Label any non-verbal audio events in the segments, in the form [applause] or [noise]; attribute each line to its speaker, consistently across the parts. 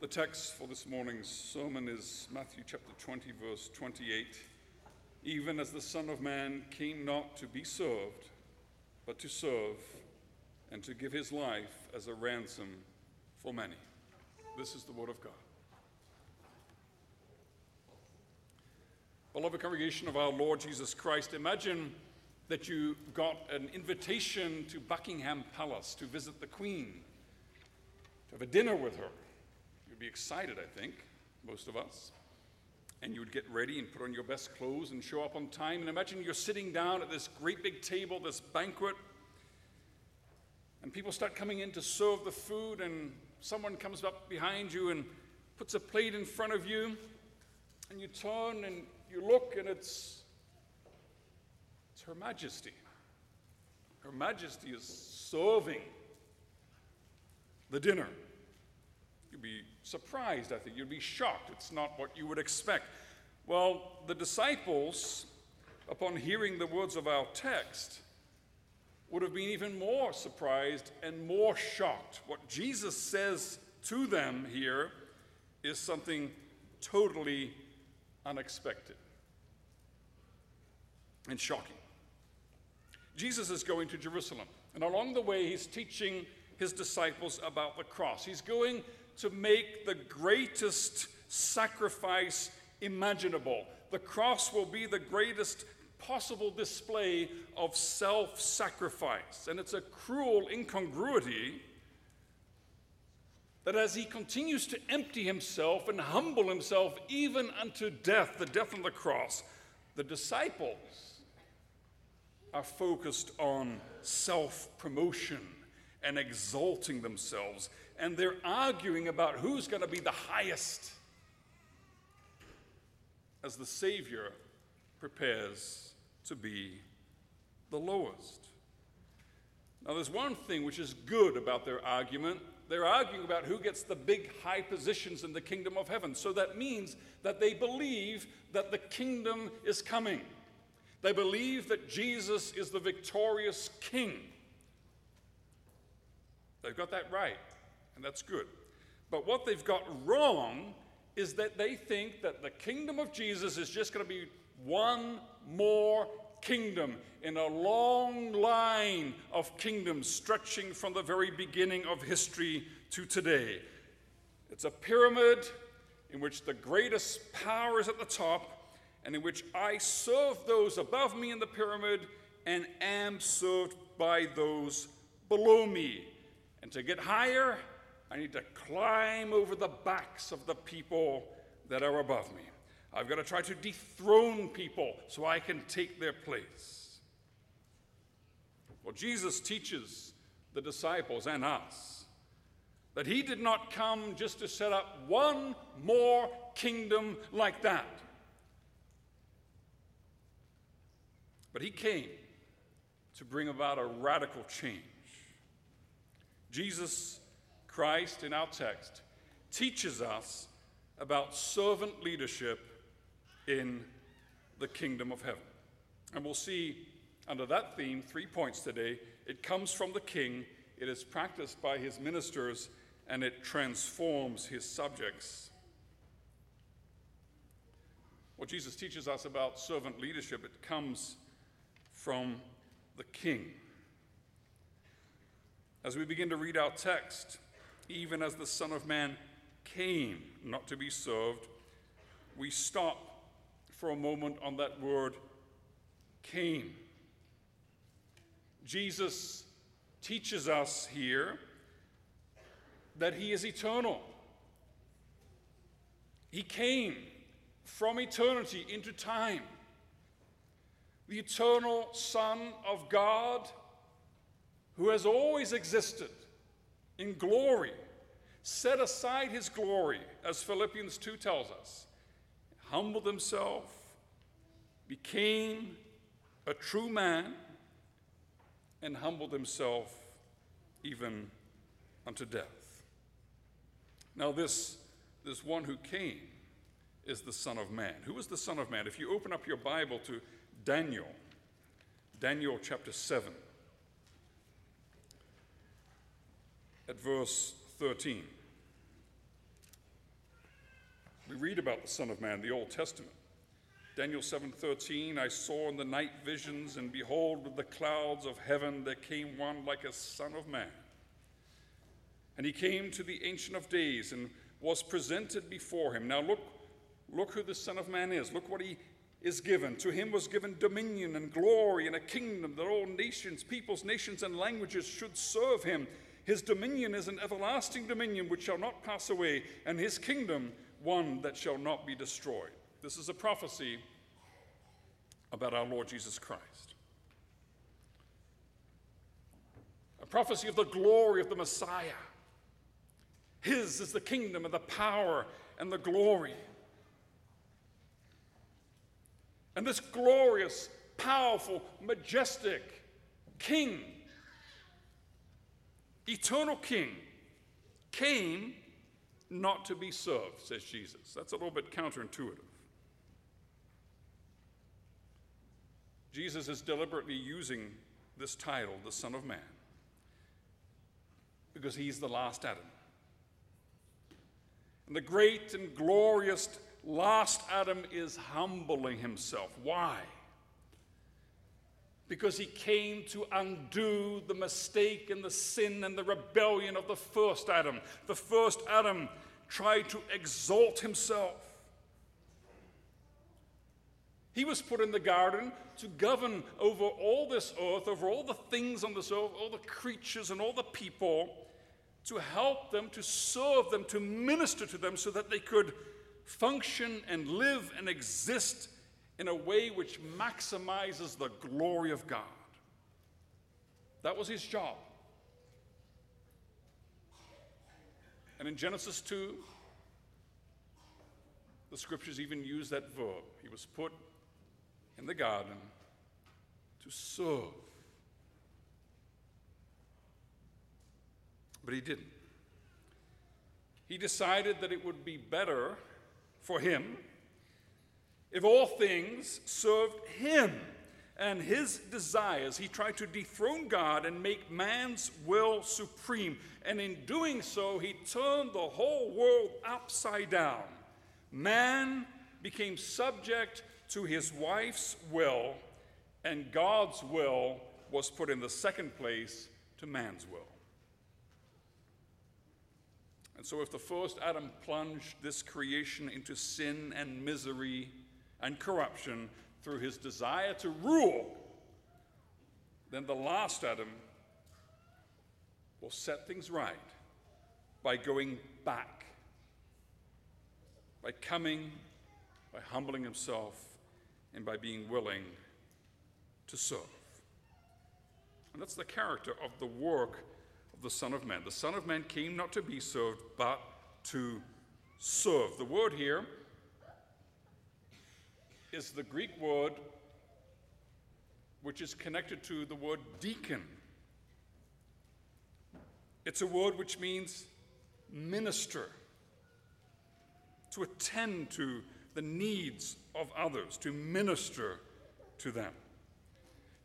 Speaker 1: The text for this morning's sermon is Matthew chapter 20, verse 28. Even as the Son of Man came not to be served, but to serve, and to give his life as a ransom for many. This is the word of God. Beloved congregation of our Lord Jesus Christ, imagine that you got an invitation to Buckingham Palace to visit the Queen, to have a dinner with her. Be excited, I think, most of us. And you would get ready and put on your best clothes and show up on time. And imagine you're sitting down at this great big table, this banquet, and people start coming in to serve the food, and someone comes up behind you and puts a plate in front of you, and you turn and you look, and it's it's Her Majesty. Her Majesty is serving the dinner. You'd be surprised, I think. You'd be shocked. It's not what you would expect. Well, the disciples, upon hearing the words of our text, would have been even more surprised and more shocked. What Jesus says to them here is something totally unexpected and shocking. Jesus is going to Jerusalem, and along the way, he's teaching his disciples about the cross. He's going to make the greatest sacrifice imaginable. The cross will be the greatest possible display of self sacrifice. And it's a cruel incongruity that as he continues to empty himself and humble himself even unto death, the death on the cross, the disciples are focused on self promotion and exalting themselves, and they're arguing about who's going to be the highest as the Savior prepares to be the lowest. Now, there's one thing which is good about their argument. They're arguing about who gets the big high positions in the kingdom of heaven. So that means that they believe that the kingdom is coming. They believe that Jesus is the victorious king. They've got that right, and that's good. But what they've got wrong is that they think that the kingdom of Jesus is just going to be one more kingdom in a long line of kingdoms stretching from the very beginning of history to today. It's a pyramid in which the greatest power is at the top and in which I serve those above me in the pyramid and am served by those below me. And to get higher, I need to climb over the backs of the people that are above me. I've got to try to dethrone people so I can take their place. Well, Jesus teaches the disciples and us that he did not come just to set up one more kingdom like that. But he came to bring about a radical change. Jesus Christ, in our text, teaches us about servant leadership in the kingdom of heaven. And we'll see under that theme three points today. It comes from the king, it is practiced by his ministers, and it transforms his subjects. What Jesus teaches us about servant leadership, it comes from the king. As we begin to read our text, even as the Son of Man came not to be served, we stop for a moment on that word came. Jesus teaches us here that he is eternal. He came from eternity into time the eternal Son of God, who has always existed in glory, set aside his glory, as Philippians 2 tells us, humbled himself, became a true man, and humbled himself even unto death. Now, this, this one who came is the Son of Man. Who is the Son of Man? If you open up your Bible to Daniel, Daniel chapter 7, at verse 13. We read about the Son of Man in the Old Testament. Daniel 7:13 I saw in the night visions and behold with the clouds of heaven there came one like a son of man. And he came to the ancient of days and was presented before him. Now look look who the son of man is. Look what he is given. To him was given dominion and glory and a kingdom that all nations, peoples, nations and languages should serve him. His dominion is an everlasting dominion which shall not pass away, and his kingdom one that shall not be destroyed. This is a prophecy about our Lord Jesus Christ. A prophecy of the glory of the Messiah. His is the kingdom and the power and the glory. And this glorious, powerful, majestic King, eternal King, came not to be served, says Jesus. That's a little bit counterintuitive. Jesus is deliberately using this title, the Son of Man, because he's the last Adam. And the great and glorious last Adam is humbling himself. Why? Because he came to undo the mistake and the sin and the rebellion of the first Adam. The first Adam tried to exalt himself. He was put in the garden to govern over all this earth, over all the things on this earth, all the creatures and all the people, to help them, to serve them, to minister to them so that they could function and live and exist in a way which maximizes the glory of God. That was his job. And in Genesis 2, the scriptures even use that verb. He was put in the garden to serve. But he didn't. He decided that it would be better for him if all things served him and his desires. He tried to dethrone God and make man's will supreme. And in doing so, he turned the whole world upside down. Man became subject to his wife's will, and God's will was put in the second place to man's will. And so, if the first Adam plunged this creation into sin and misery and corruption through his desire to rule, then the last Adam will set things right by going back, by coming, by humbling himself, and by being willing to serve. And that's the character of the work of the Son of Man. The Son of Man came not to be served, but to serve. The word here is the Greek word which is connected to the word deacon. It's a word which means minister, to attend to the needs of others, to minister to them.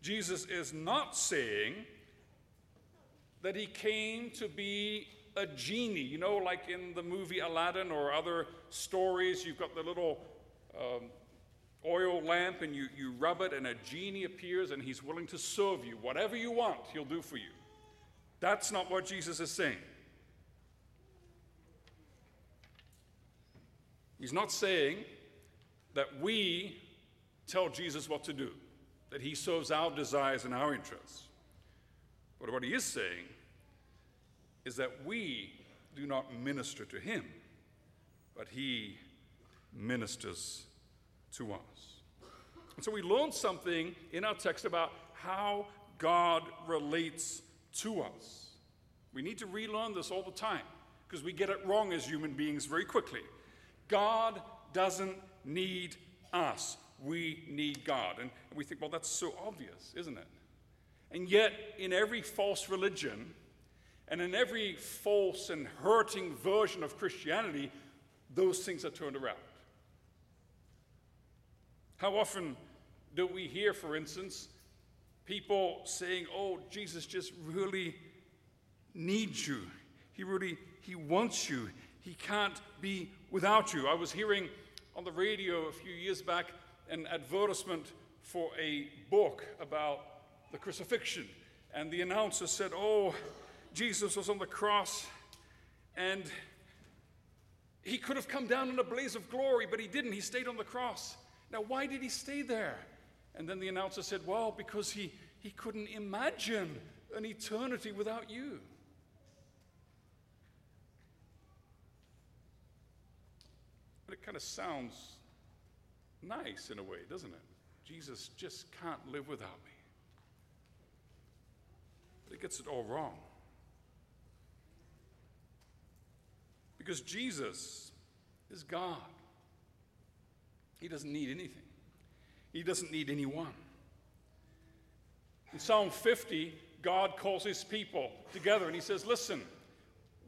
Speaker 1: Jesus is not saying that he came to be a genie. You know, like in the movie Aladdin or other stories, you've got the little um, oil lamp and you, you rub it, and a genie appears and he's willing to serve you. Whatever you want, he'll do for you. That's not what Jesus is saying. He's not saying that we tell Jesus what to do, that he serves our desires and our interests. But what he is saying is that we do not minister to him, but he ministers to us. And so we learn something in our text about how God relates to us. We need to relearn this all the time because we get it wrong as human beings very quickly. God doesn't need us, we need God. And we think, well, that's so obvious, isn't it? And yet, in every false religion, and in every false and hurting version of Christianity, those things are turned around. How often do we hear, for instance, people saying, Oh, Jesus just really needs you. He really, he wants you. He can't be without you. I was hearing on the radio a few years back an advertisement for a book about the crucifixion. And the announcer said, Oh, Jesus was on the cross and he could have come down in a blaze of glory, but he didn't. He stayed on the cross. Now, why did he stay there? And then the announcer said, Well, because he, he couldn't imagine an eternity without you. But it kind of sounds nice in a way, doesn't it? Jesus just can't live without me. But it gets it all wrong. Because Jesus is God. He doesn't need anything, He doesn't need anyone. In Psalm 50, God calls His people together and He says, Listen,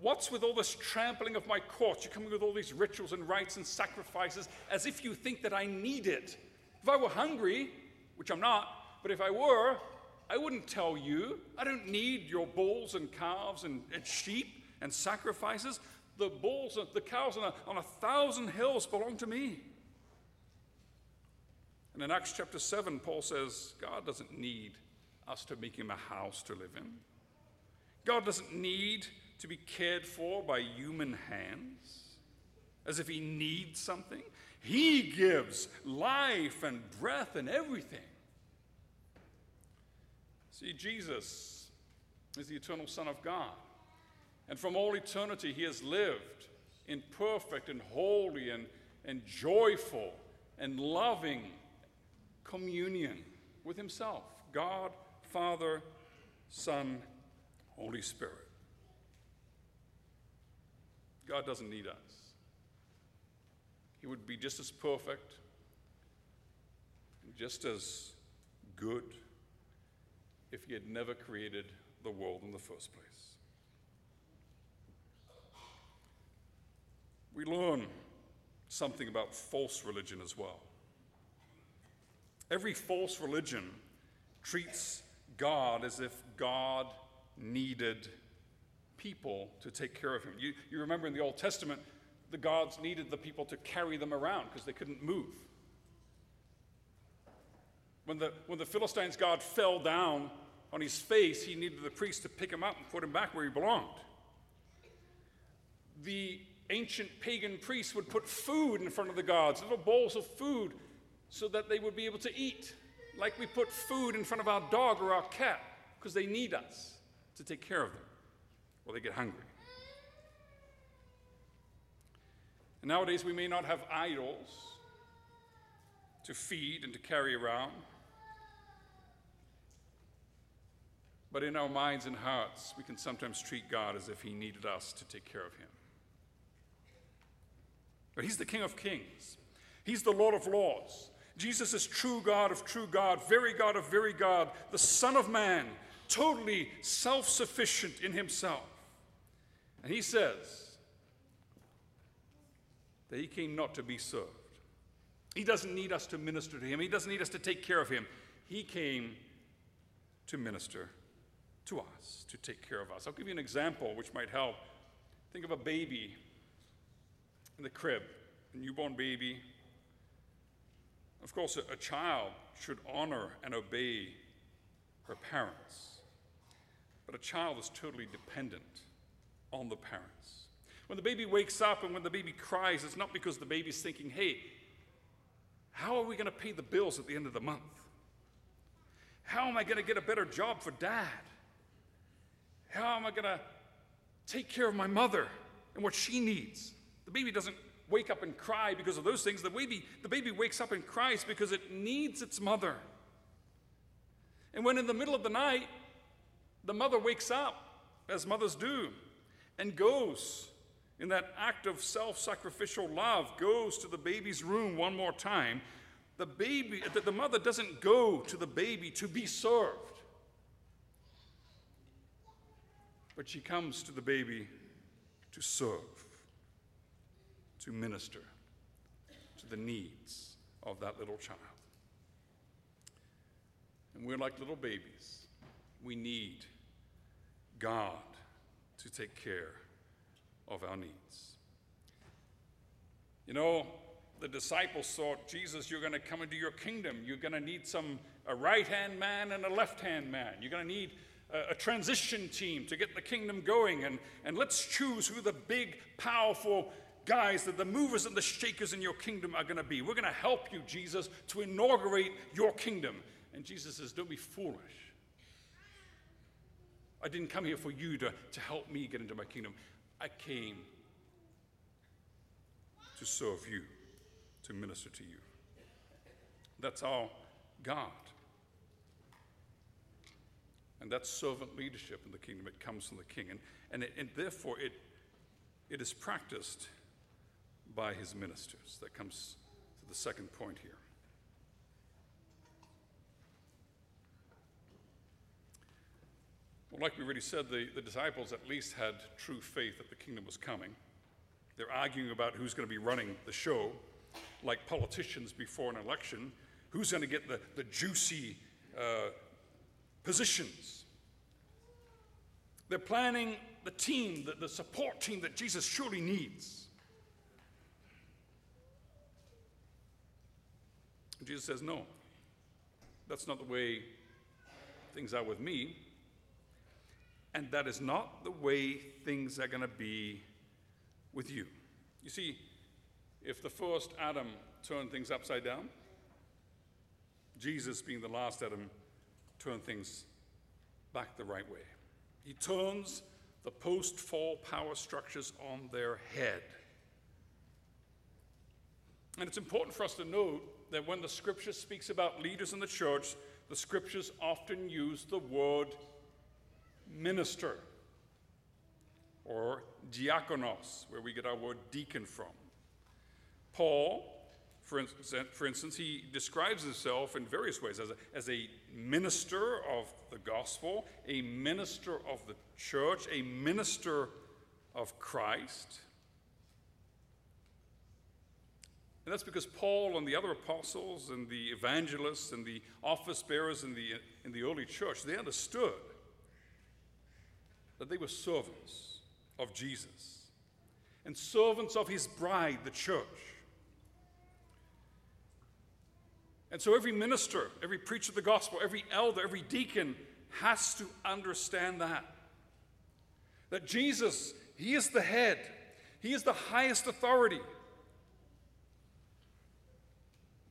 Speaker 1: what's with all this trampling of my courts? You're coming with all these rituals and rites and sacrifices as if you think that I need it. If I were hungry, which I'm not, but if I were, I wouldn't tell you. I don't need your bulls and calves and, and sheep and sacrifices. The bulls and the cows on a, on a thousand hills belong to me. And in Acts chapter 7, Paul says, God doesn't need us to make him a house to live in. God doesn't need to be cared for by human hands as if he needs something. He gives life and breath and everything. See, Jesus is the eternal Son of God. And from all eternity, he has lived in perfect and holy and, and joyful and loving communion with himself God, Father, Son, Holy Spirit. God doesn't need us. He would be just as perfect, just as good if he had never created the world in the first place. we learn something about false religion as well. Every false religion treats God as if God needed people to take care of him. You, you remember in the Old Testament, the gods needed the people to carry them around because they couldn't move. When the, when the Philistines' God fell down on his face, he needed the priest to pick him up and put him back where he belonged. The ancient pagan priests would put food in front of the gods, little bowls of food, so that they would be able to eat, like we put food in front of our dog or our cat, because they need us to take care of them, or they get hungry. And nowadays, we may not have idols to feed and to carry around. But in our minds and hearts, we can sometimes treat God as if He needed us to take care of Him. But he's the King of kings, he's the Lord of lords. Jesus is true God of true God, very God of very God, the Son of Man, totally self sufficient in himself. And he says that he came not to be served. He doesn't need us to minister to him, he doesn't need us to take care of him. He came to minister to us, to take care of us. I'll give you an example which might help. Think of a baby in the crib, a newborn baby. Of course, a, child should honor and obey her parents, but a child is totally dependent on the parents. When the baby wakes up and when the baby cries, it's not because the baby's thinking, hey, how are we going to pay the bills at the end of the month? How am I going to get a better job for dad? How am I going to take care of my mother and what she needs? The baby doesn't wake up and cry because of those things. The baby, the baby wakes up and cries because it needs its mother. And when in the middle of the night, the mother wakes up, as mothers do, and goes in that act of self sacrificial love, goes to the baby's room one more time, the baby, the mother doesn't go to the baby to be served, but she comes to the baby to serve to minister to the needs of that little child. And we're like little babies. We need God to take care of our needs. You know, the disciples thought, Jesus, you're going to come into your kingdom. You're going to need some a right-hand man and a left-hand man. You're going to need a, a, transition team to get the kingdom going. And, and let's choose who the big, powerful guys, that the movers and the shakers in your kingdom are going to be. We're going to help you, Jesus, to inaugurate your kingdom. And Jesus says, don't be foolish. I didn't come here for you to, to help me get into my kingdom. I came to serve you to minister to you. That's our God. And that's servant leadership in the kingdom. It comes from the king. And, and, it, and therefore, it, it is practiced by his ministers. That comes to the second point here. Well, like we already said, the, the disciples at least had true faith that the kingdom was coming. They're arguing about who's going to be running the show like politicians before an election who's going to get the, the juicy uh, positions. They're planning the team, the, the support team that Jesus surely needs. Jesus says, No, that's not the way things are with me. And that is not the way things are going to be with you. You see, if the first Adam turned things upside down, Jesus, being the last Adam, turned things back the right way. He turns the post fall power structures on their head. And it's important for us to note that when the scripture speaks about leaders in the church, the scriptures often use the word minister or diakonos, where we get our word deacon from. Paul, for instance, for instance, he describes himself in various ways as a, as a minister of the gospel, a minister of the church, a minister of Christ. And that's because Paul and the other apostles and the evangelists and the office bearers in the, in the early church, they understood that they were servants of Jesus and servants of his bride, the church. And so every minister, every preacher of the gospel, every elder, every deacon has to understand that. That Jesus, He is the head, He is the highest authority.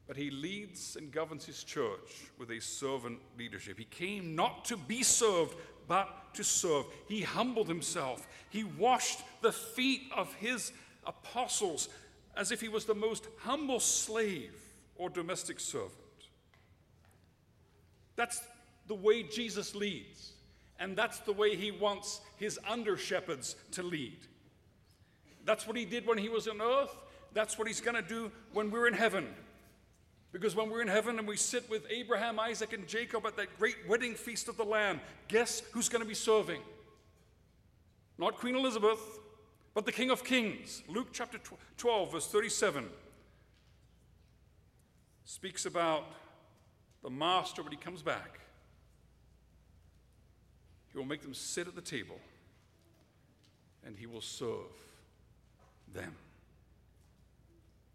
Speaker 1: But He leads and governs His church with a servant leadership. He came not to be served, but to serve. He humbled Himself, He washed the feet of His apostles as if He was the most humble slave or domestic servant. That's the way Jesus leads, and that's the way he wants his under shepherds to lead. That's what he did when he was on earth. That's what he's going to do when we're in heaven. Because when we're in heaven and we sit with Abraham, Isaac, and Jacob at that great wedding feast of the Lamb, guess who's going to be serving? Not Queen Elizabeth, but the King of Kings. Luke chapter 12, verse 37 speaks about the master when he comes back. He will make them sit at the table and he will serve them.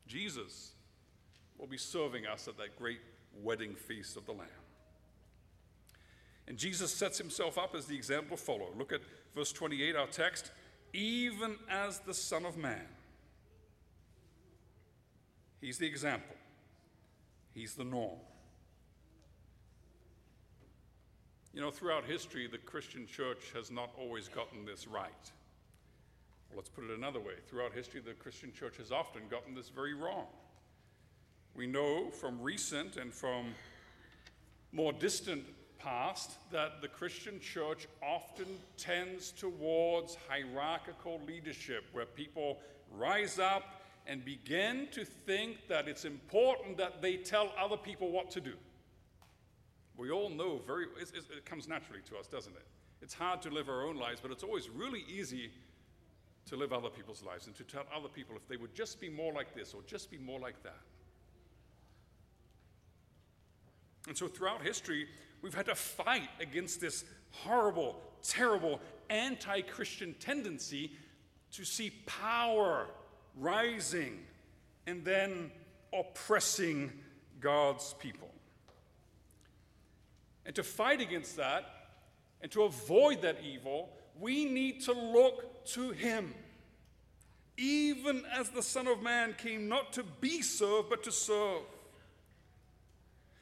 Speaker 1: Jesus will be serving us at that great wedding feast of the Lamb. And Jesus sets himself up as the example to follow. Look at verse 28, our text. Even as the Son of Man. He's the example. He's the norm. You know, throughout history, the Christian church has not always gotten this right. Well, let's put it another way. Throughout history, the Christian church has often gotten this very wrong. We know from recent and from more distant past that the Christian church often tends towards hierarchical leadership, where people rise up and begin to think that it's important that they tell other people what to do. We all know very, it comes naturally to us, doesn't it? It's hard to live our own lives, but it's always really easy to live other people's lives and to tell other people if they would just be more like this or just be more like that. And so throughout history, we've had to fight against this horrible, terrible, anti Christian tendency to see power rising and then oppressing God's people. And to fight against that and to avoid that evil, we need to look to Him. Even as the Son of Man came not to be served, but to serve.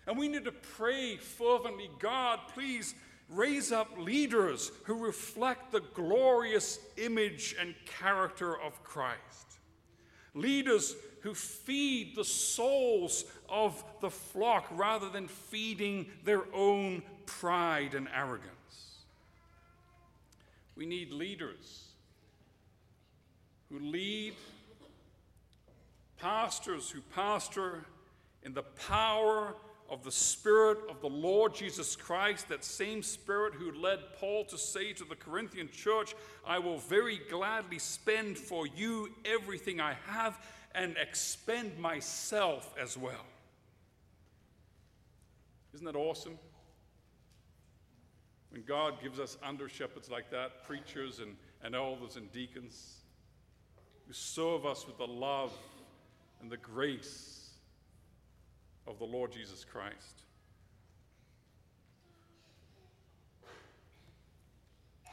Speaker 1: And we need to pray fervently God, please raise up leaders who reflect the glorious image and character of Christ. Leaders who feed the souls of the flock rather than feeding their own pride and arrogance. We need leaders who lead, pastors who pastor in the power of the Spirit of the Lord Jesus Christ, that same Spirit who led Paul to say to the Corinthian church, I will very gladly spend for you everything I have and expend myself as well. Isn't that awesome? When God gives us under shepherds like that, preachers and, and elders and deacons, who serve us with the love and the grace of the Lord Jesus Christ.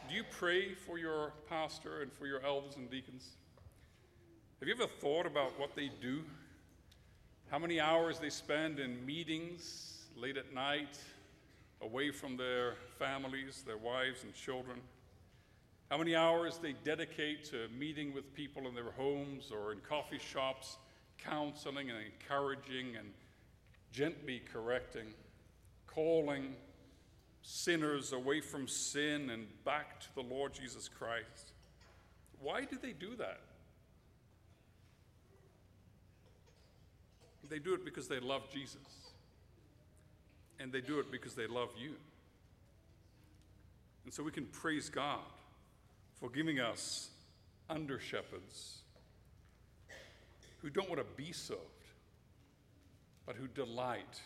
Speaker 1: Do you pray for your pastor and for your elders and deacons? Have you ever thought about what they do? How many hours they spend in meetings late at night, away from their families, their wives and children? How many hours they dedicate to meeting with people in their homes or in coffee shops, counseling and encouraging and gently correcting, calling sinners away from sin and back to the Lord Jesus Christ. Why do they do that? They do it because they love Jesus. And they do it because they love you. And so we can praise God for giving us under shepherds who don't want to be served, but who delight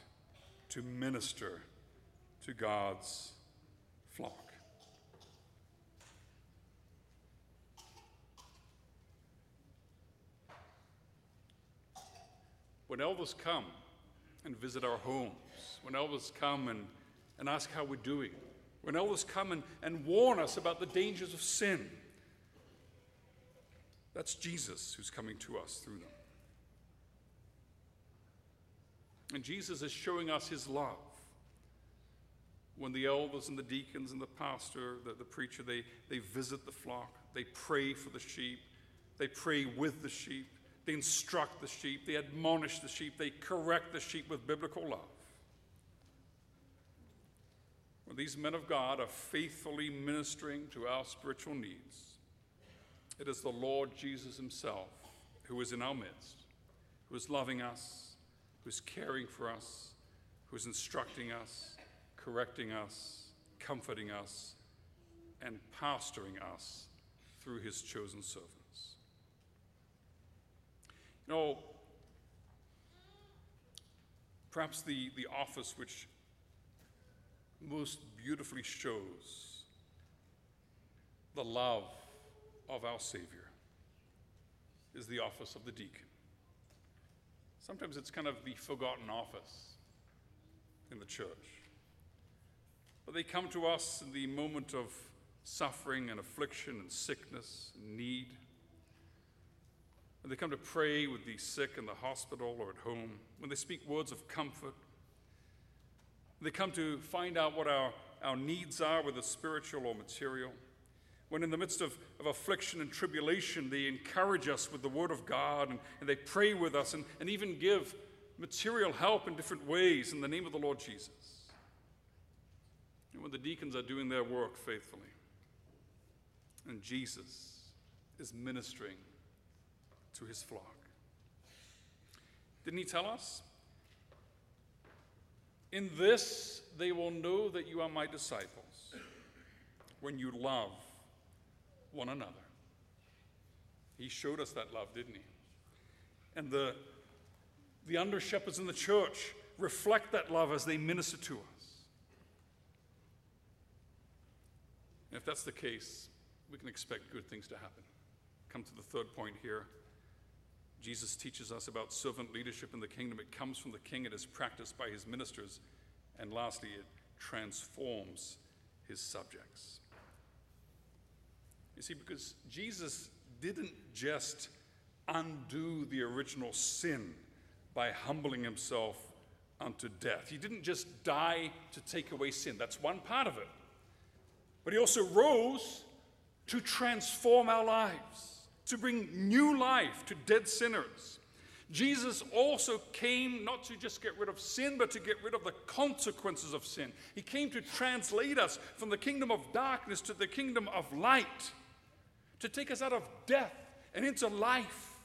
Speaker 1: to minister to God's flock. When elders come and visit our homes, when elders come and, and ask how we're doing, when elders come and, and warn us about the dangers of sin, that's Jesus who's coming to us through them. And Jesus is showing us his love. When the elders and the deacons and the pastor, the, the preacher, they, they visit the flock, they pray for the sheep, they pray with the sheep, they instruct the sheep, they admonish the sheep, they correct the sheep with biblical love. When these men of God are faithfully ministering to our spiritual needs, it is the Lord Jesus Himself who is in our midst, who is loving us, who's caring for us, who's instructing us, correcting us, comforting us, and pastoring us through his chosen servants. You know, perhaps the, the office which most beautifully shows the love of our Savior is the office of the deacon. Sometimes it's kind of the forgotten office in the church. But they come to us in the moment of suffering and affliction and sickness and need. When they come to pray with the sick in the hospital or at home, when they speak words of comfort, they come to find out what our, our needs are, whether spiritual or material when in the midst of, of affliction and tribulation, they encourage us with the Word of God and, and they pray with us and, and even give material help in different ways in the name of the Lord Jesus. And when the deacons are doing their work faithfully, and Jesus is ministering to his flock. Didn't he tell us? In this they will know that you are my disciples, when you love one another. He showed us that love, didn't he? And the, the under shepherds in the church reflect that love as they minister to us. And if that's the case, we can expect good things to happen. Come to the third point here. Jesus teaches us about servant leadership in the kingdom. It comes from the king, it is practiced by his ministers, and lastly, it transforms his subjects. You see, because Jesus didn't just undo the original sin by humbling himself unto death. He didn't just die to take away sin, that's one part of it. But he also rose to transform our lives, to bring new life to dead sinners. Jesus also came not to just get rid of sin, but to get rid of the consequences of sin. He came to translate us from the kingdom of darkness to the kingdom of light, to take us out of death and into life,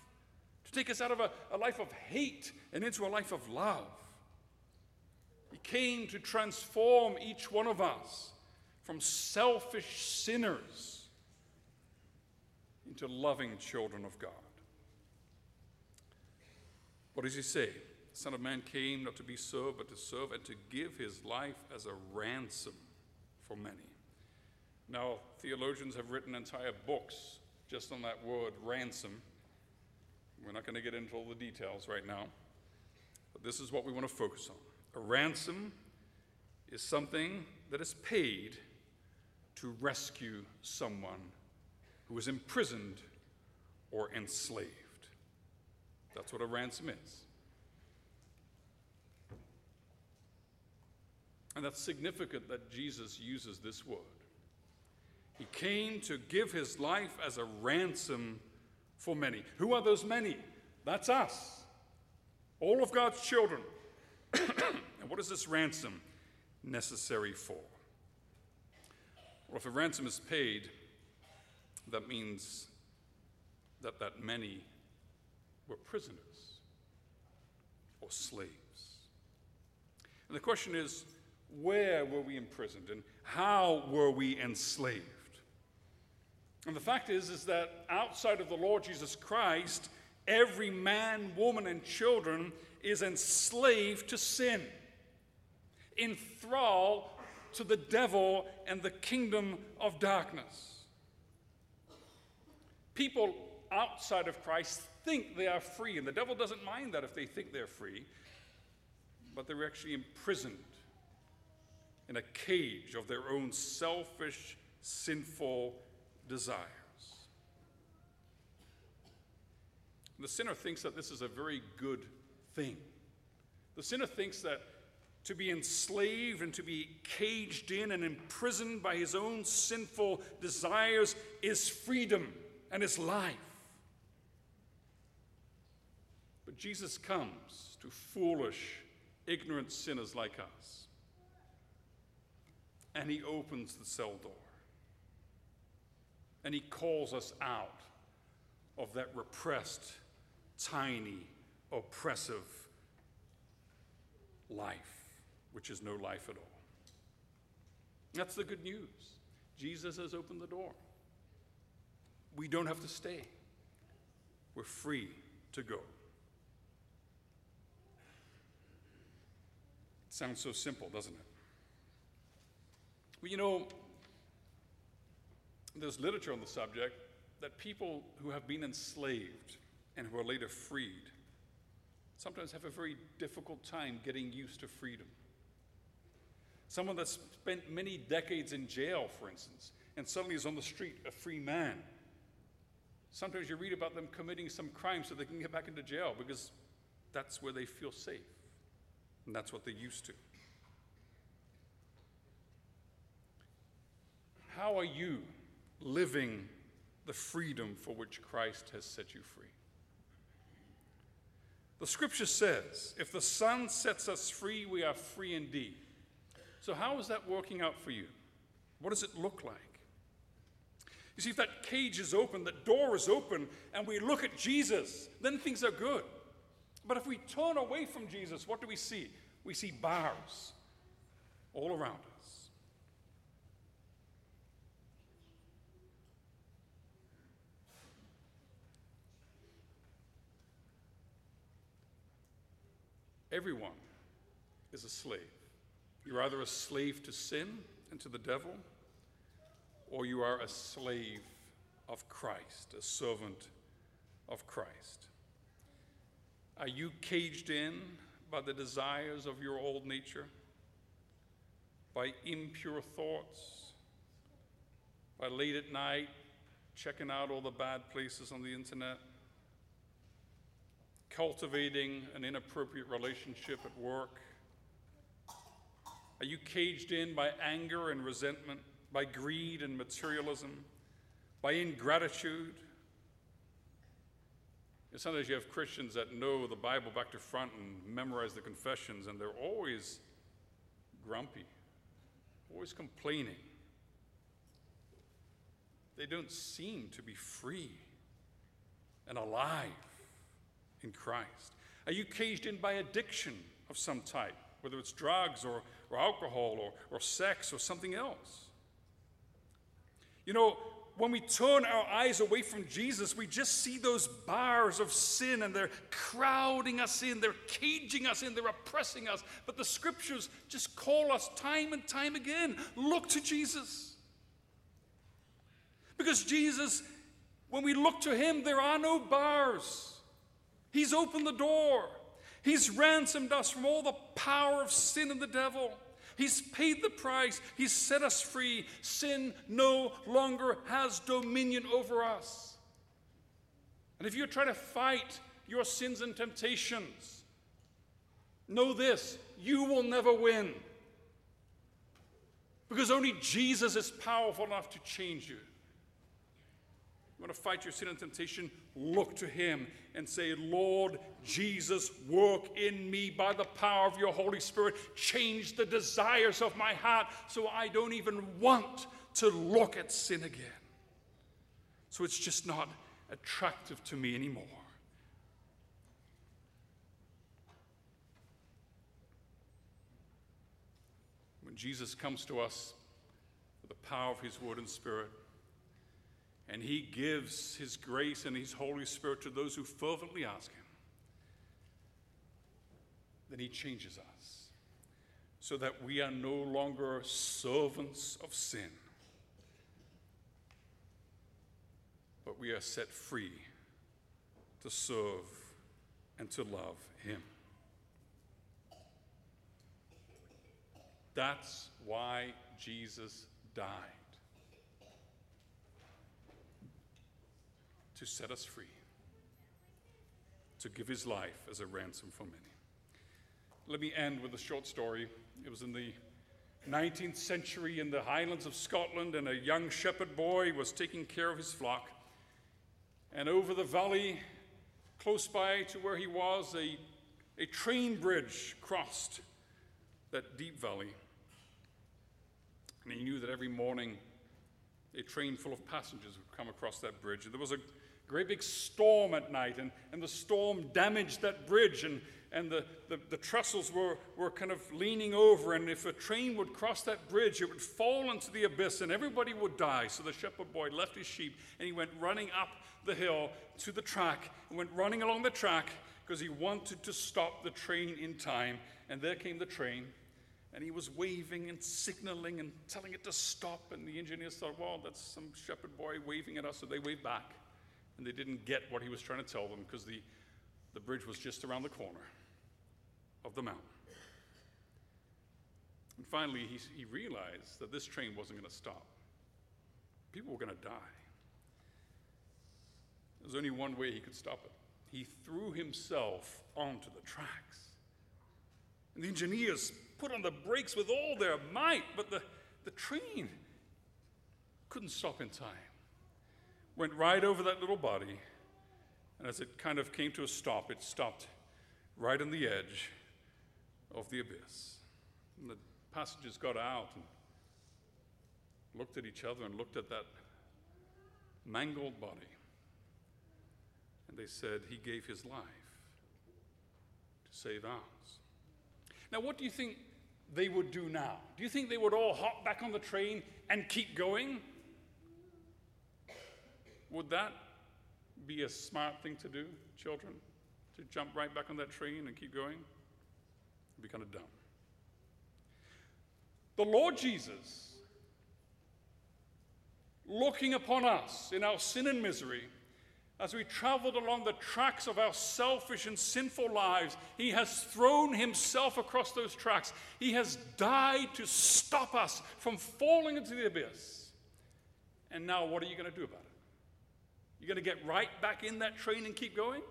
Speaker 1: to take us out of a, a life of hate and into a life of love. He came to transform each one of us from selfish sinners into loving children of God. What does he say? The Son of Man came not to be served, but to serve and to give his life as a ransom for many. Now, theologians have written entire books just on that word ransom. We're not going to get into all the details right now, but this is what we want to focus on. A ransom is something that is paid to rescue someone who is imprisoned or enslaved. That's what a ransom is. And that's significant that Jesus uses this word. He came to give his life as a ransom for many. Who are those many? That's us, all of God's children. [coughs] and what is this ransom necessary for? Well, if a ransom is paid, that means that that many were prisoners or slaves. And the question is, where were we imprisoned and how were we enslaved? And the fact is, is that outside of the Lord Jesus Christ, every man, woman, and children is enslaved to sin, in thrall to the devil and the kingdom of darkness. People outside of Christ think they are free, and the devil doesn't mind that if they think they're free, but they're actually imprisoned in a cage of their own selfish, sinful desires. The sinner thinks that this is a very good thing. The sinner thinks that to be enslaved and to be caged in and imprisoned by his own sinful desires is freedom and is life. But Jesus comes to foolish, ignorant sinners like us, and he opens the cell door. And he calls us out of that repressed, tiny, oppressive life, which is no life at all. That's the good news. Jesus has opened the door. We don't have to stay, we're free to go. It Sounds so simple, doesn't it? Well, you know, there's literature on the subject that people who have been enslaved and who are later freed sometimes have a very difficult time getting used to freedom. Someone that's spent many decades in jail, for instance, and suddenly is on the street a free man. Sometimes you read about them committing some crime so they can get back into jail because that's where they feel safe. And that's what they're used to. How are you living the freedom for which Christ has set you free? The scripture says, if the Son sets us free, we are free indeed. So, how is that working out for you? What does it look like? You see, if that cage is open, that door is open, and we look at Jesus, then things are good. But if we turn away from Jesus, what do we see? We see bars all around us. Everyone is a slave. You're either a slave to sin and to the devil, or you are a slave of Christ, a servant of Christ. Are you caged in by the desires of your old nature? By impure thoughts? By late at night checking out all the bad places on the internet? Cultivating an inappropriate relationship at work? Are you caged in by anger and resentment, by greed and materialism, by ingratitude? And sometimes you have Christians that know the Bible back to front and memorize the confessions, and they're always grumpy, always complaining. They don't seem to be free and alive in Christ. Are you caged in by addiction of some type, whether it's drugs or, or alcohol or, or sex or something else? You know, when we turn our eyes away from Jesus, we just see those bars of sin and they're crowding us in, they're caging us in, they're oppressing us. But the scriptures just call us time and time again look to Jesus. Because Jesus, when we look to him, there are no bars. He's opened the door, He's ransomed us from all the power of sin and the devil. He's paid the price. He's set us free. Sin no longer has dominion over us. And if you're trying to fight your sins and temptations, know this you will never win. Because only Jesus is powerful enough to change you. You want to fight your sin and temptation? Look to Him and say, Lord Jesus, work in me by the power of your Holy Spirit. Change the desires of my heart so I don't even want to look at sin again. So it's just not attractive to me anymore. When Jesus comes to us with the power of His Word and Spirit, and He gives His grace and His Holy Spirit to those who fervently ask Him. Then He changes us so that we are no longer servants of sin, but we are set free to serve and to love Him. That's why Jesus died. To set us free, to give his life as a ransom for many. Let me end with a short story. It was in the 19th century in the highlands of Scotland, and a young shepherd boy was taking care of his flock. And over the valley, close by to where he was, a, a train bridge crossed that deep valley. And he knew that every morning a train full of passengers would come across that bridge. And there was a great big storm at night, and, and the storm damaged that bridge, and, and the, the, the trestles were, were kind of leaning over. And if a train would cross that bridge, it would fall into the abyss, and everybody would die. So the shepherd boy left his sheep, and he went running up the hill to the track, and went running along the track because he wanted to stop the train in time. And there came the train and he was waving and signaling and telling it to stop. And the engineers thought, well, that's some shepherd boy waving at us, so they waved back and they didn't get what he was trying to tell them because the, the bridge was just around the corner of the mountain. And finally, he, he realized that this train wasn't going to stop. People were going to die. There's only one way he could stop it. He threw himself onto the tracks. And the engineers put on the brakes with all their might, but the, the train couldn't stop in time went right over that little body, and as it kind of came to a stop, it stopped right on the edge of the abyss. And the passengers got out and looked at each other and looked at that mangled body. And they said, He gave His life to save ours. Now, what do you think they would do now? Do you think they would all hop back on the train and keep going? Would that be a smart thing to do, children? To jump right back on that train and keep going? It'd be kind of dumb. The Lord Jesus, looking upon us in our sin and misery, As we traveled along the tracks of our selfish and sinful lives, He has thrown Himself across those tracks. He has died to stop us from falling into the abyss. And now, what are you going to do about it? You're going to get right back in that train and keep going?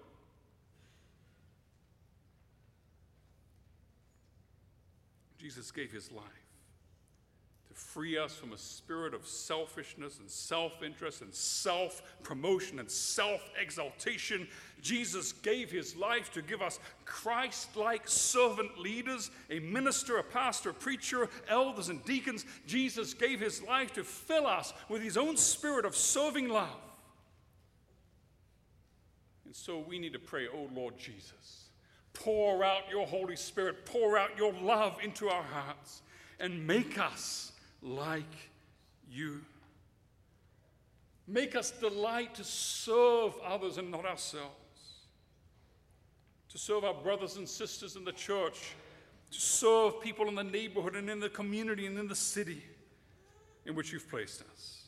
Speaker 1: Jesus gave His life to free us from a spirit of selfishness and self interest and self promotion and self exaltation. Jesus gave his life to give us Christ like servant leaders, a minister, a pastor, a preacher, elders, and deacons. Jesus gave his life to fill us with his own spirit of serving love. And so we need to pray, Oh Lord Jesus, pour out your Holy Spirit, pour out your love into our hearts, and make us like you. Make us delight to serve others and not ourselves, to serve our brothers and sisters in the church, to serve people in the neighborhood and in the community and in the city in which you've placed us.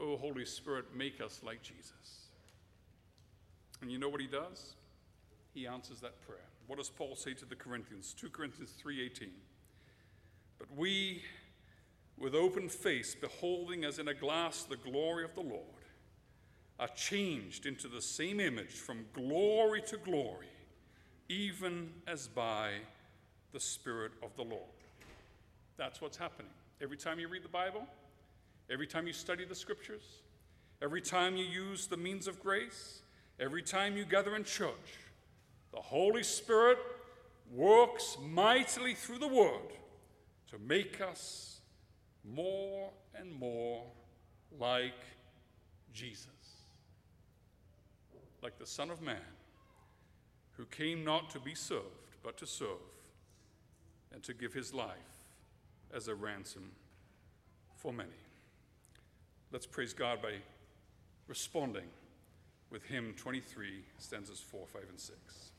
Speaker 1: Oh, Holy Spirit, make us like Jesus. And you know what he does? He answers that prayer. What does Paul say to the Corinthians? 2 Corinthians 3:18. But we with open face, beholding as in a glass the glory of the Lord, are changed into the same image from glory to glory, even as by the Spirit of the Lord. That's what's happening. Every time you read the Bible, every time you study the scriptures, every time you use the means of grace, every time you gather in church, the Holy Spirit works mightily through the Word to make us more and more like Jesus, like the Son of Man, who came not to be served, but to serve, and to give his life as a ransom for many. Let's praise God by responding with hymn 23, stanzas 4, 5, and 6.